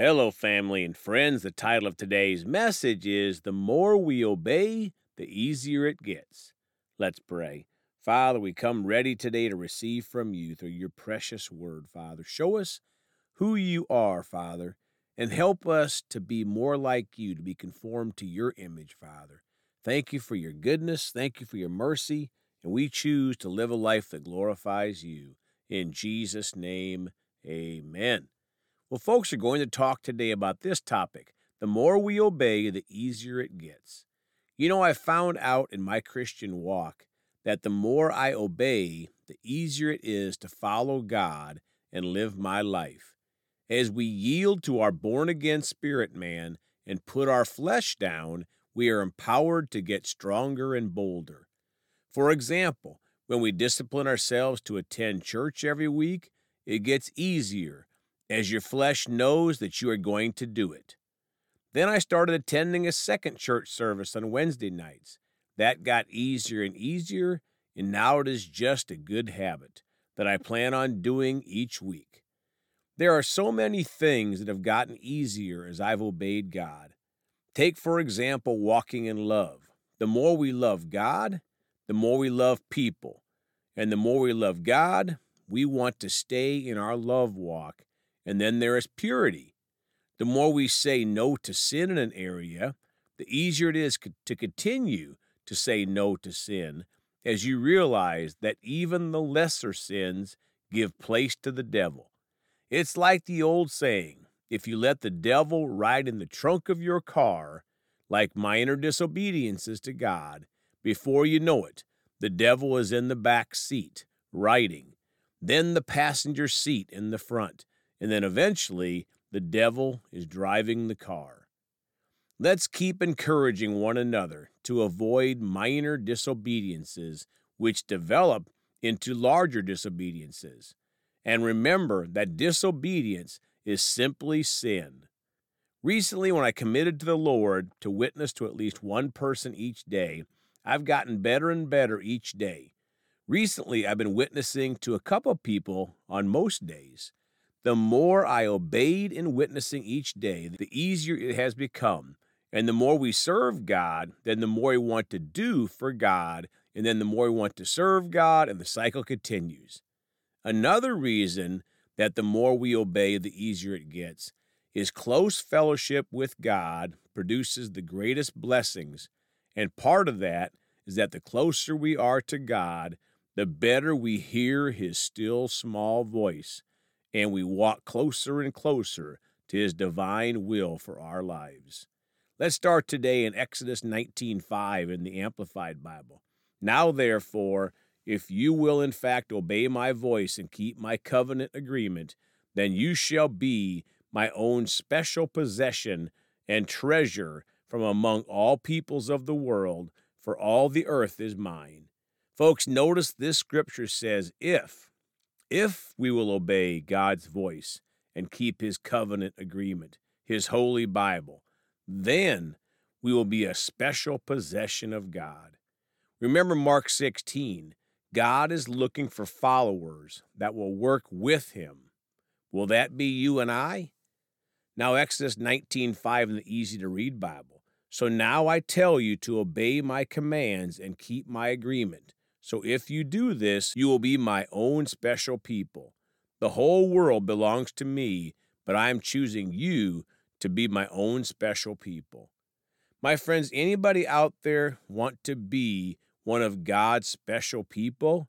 Hello, family and friends. The title of today's message is The More We Obey, the Easier It Gets. Let's pray. Father, we come ready today to receive from you through your precious word, Father. Show us who you are, Father, and help us to be more like you, to be conformed to your image, Father. Thank you for your goodness. Thank you for your mercy. And we choose to live a life that glorifies you. In Jesus' name, amen. Well, folks are going to talk today about this topic. The more we obey, the easier it gets. You know, I found out in my Christian walk that the more I obey, the easier it is to follow God and live my life. As we yield to our born again spirit man and put our flesh down, we are empowered to get stronger and bolder. For example, when we discipline ourselves to attend church every week, it gets easier as your flesh knows that you are going to do it. Then I started attending a second church service on Wednesday nights. That got easier and easier, and now it is just a good habit that I plan on doing each week. There are so many things that have gotten easier as I've obeyed God. Take, for example, walking in love. The more we love God, the more we love people. And the more we love God, we want to stay in our love walk and then there is purity. The more we say no to sin in an area, the easier it is to continue to say no to sin as you realize that even the lesser sins give place to the devil. It's like the old saying if you let the devil ride in the trunk of your car, like minor disobediences to God, before you know it, the devil is in the back seat, riding, then the passenger seat in the front, and then eventually the devil is driving the car. Let's keep encouraging one another to avoid minor disobediences which develop into larger disobediences. And remember that disobedience is simply sin. Recently, when I committed to the Lord to witness to at least one person each day, I've gotten better and better each day. Recently, I've been witnessing to a couple of people on most days. The more I obeyed in witnessing each day, the easier it has become. And the more we serve God, then the more we want to do for God, and then the more we want to serve God, and the cycle continues. Another reason that the more we obey, the easier it gets is close fellowship with God produces the greatest blessings. And part of that is that the closer we are to God, the better we hear his still small voice and we walk closer and closer to his divine will for our lives. Let's start today in Exodus 19:5 in the Amplified Bible. Now therefore, if you will in fact obey my voice and keep my covenant agreement, then you shall be my own special possession and treasure from among all peoples of the world, for all the earth is mine. Folks, notice this scripture says, if if we will obey God's voice and keep his covenant agreement, his holy Bible, then we will be a special possession of God. Remember Mark 16 God is looking for followers that will work with him. Will that be you and I? Now, Exodus 19:5 in the easy to read Bible. So now I tell you to obey my commands and keep my agreement so if you do this, you will be my own special people. The whole world belongs to me, but I am choosing you to be my own special people. My friends, anybody out there want to be one of God's special people?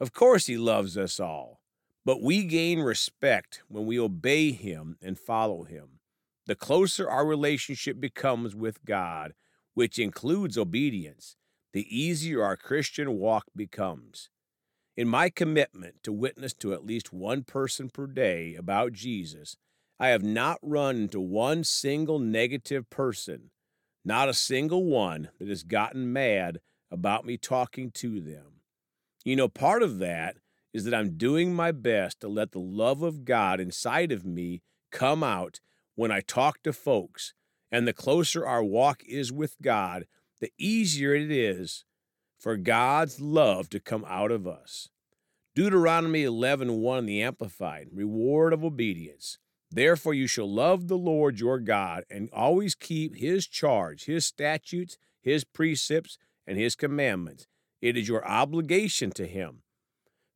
Of course, He loves us all, but we gain respect when we obey Him and follow Him. The closer our relationship becomes with God, which includes obedience, the easier our Christian walk becomes. In my commitment to witness to at least one person per day about Jesus, I have not run into one single negative person, not a single one that has gotten mad about me talking to them. You know, part of that is that I'm doing my best to let the love of God inside of me come out when I talk to folks. And the closer our walk is with God, the easier it is for God's love to come out of us. Deuteronomy 11:1 in the Amplified, reward of obedience. Therefore, you shall love the Lord your God and always keep his charge, his statutes, his precepts, and his commandments. It is your obligation to him.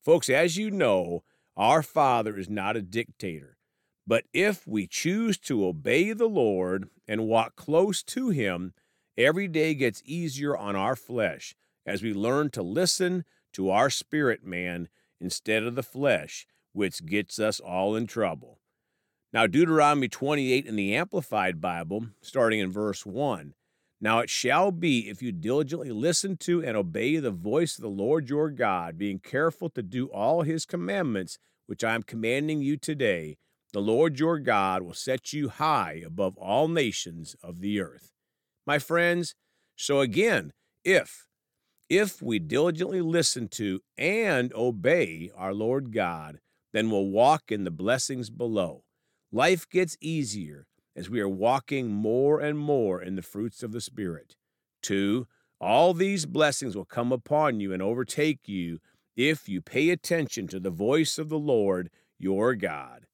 Folks, as you know, our Father is not a dictator. But if we choose to obey the Lord and walk close to him, every day gets easier on our flesh as we learn to listen to our spirit man instead of the flesh, which gets us all in trouble. Now, Deuteronomy 28 in the Amplified Bible, starting in verse 1. Now it shall be if you diligently listen to and obey the voice of the Lord your God, being careful to do all his commandments, which I am commanding you today, the Lord your God will set you high above all nations of the earth. My friends, so again, if, if we diligently listen to and obey our Lord God, then we'll walk in the blessings below. Life gets easier as we are walking more and more in the fruits of the Spirit. Two, all these blessings will come upon you and overtake you if you pay attention to the voice of the Lord your God.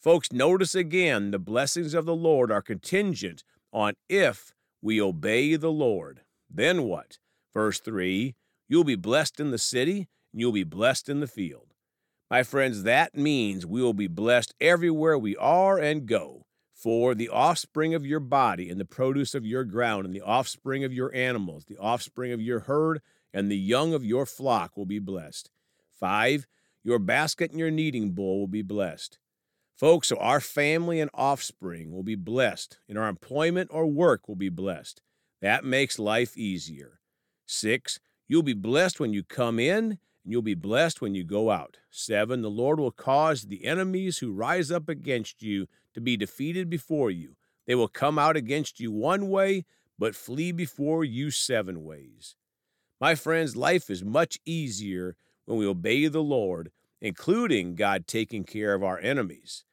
Folks, notice again the blessings of the Lord are contingent on if we obey the Lord. Then what? Verse 3 You'll be blessed in the city, and you'll be blessed in the field. My friends, that means we will be blessed everywhere we are and go. For the offspring of your body, and the produce of your ground, and the offspring of your animals, the offspring of your herd, and the young of your flock will be blessed. Five, your basket and your kneading bowl will be blessed. Folks, so our family and offspring will be blessed, and our employment or work will be blessed. That makes life easier. Six, you'll be blessed when you come in, and you'll be blessed when you go out. Seven, the Lord will cause the enemies who rise up against you to be defeated before you. They will come out against you one way, but flee before you seven ways. My friends, life is much easier when we obey the Lord, including God taking care of our enemies.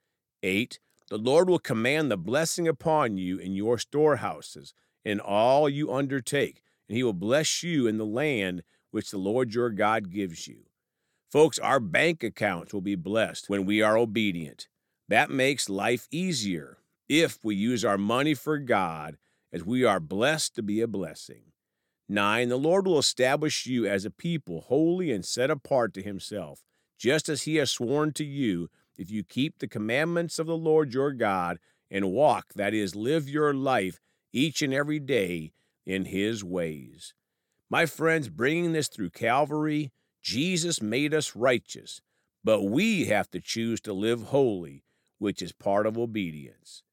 8. The Lord will command the blessing upon you in your storehouses, in all you undertake, and he will bless you in the land which the Lord your God gives you. Folks, our bank accounts will be blessed when we are obedient. That makes life easier if we use our money for God, as we are blessed to be a blessing. 9. The Lord will establish you as a people holy and set apart to himself, just as he has sworn to you, if you keep the commandments of the Lord your God and walk, that is, live your life each and every day in his ways. My friends, bringing this through Calvary, Jesus made us righteous, but we have to choose to live holy, which is part of obedience.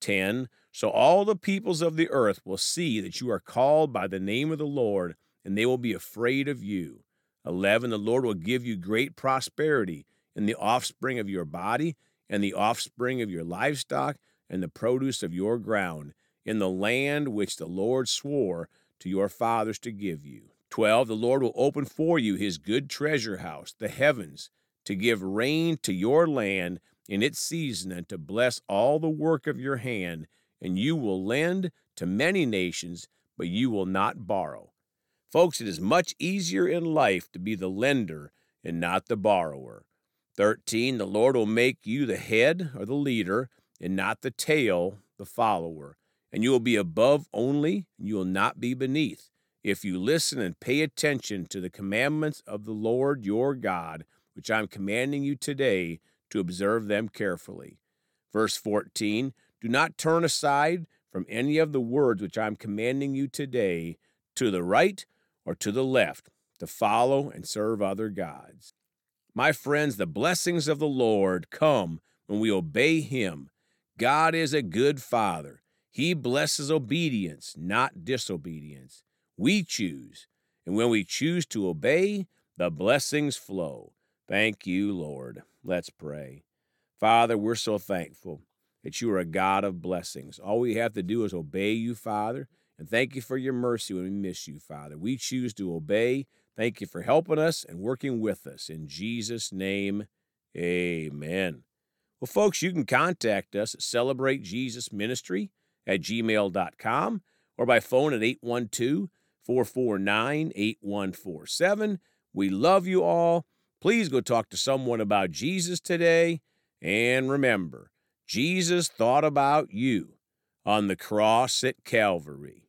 10. So all the peoples of the earth will see that you are called by the name of the Lord, and they will be afraid of you. 11. The Lord will give you great prosperity in the offspring of your body, and the offspring of your livestock, and the produce of your ground, in the land which the Lord swore to your fathers to give you. 12. The Lord will open for you his good treasure house, the heavens, to give rain to your land in its season, and to bless all the work of your hand. And you will lend to many nations, but you will not borrow. Folks, it is much easier in life to be the lender and not the borrower. 13. The Lord will make you the head or the leader, and not the tail, the follower and you will be above only, and you will not be beneath, if you listen and pay attention to the commandments of the Lord your God, which I am commanding you today to observe them carefully. Verse 14 Do not turn aside from any of the words which I am commanding you today to the right or to the left to follow and serve other gods. My friends, the blessings of the Lord come when we obey Him. God is a good Father. He blesses obedience, not disobedience. We choose. And when we choose to obey, the blessings flow. Thank you, Lord. Let's pray. Father, we're so thankful that you are a God of blessings. All we have to do is obey you, Father, and thank you for your mercy when we miss you, Father. We choose to obey. Thank you for helping us and working with us. In Jesus' name, amen. Well, folks, you can contact us at Celebrate Jesus Ministry at gmail.com or by phone at 812 449 8147. We love you all. Please go talk to someone about Jesus today. And remember, Jesus thought about you on the cross at Calvary.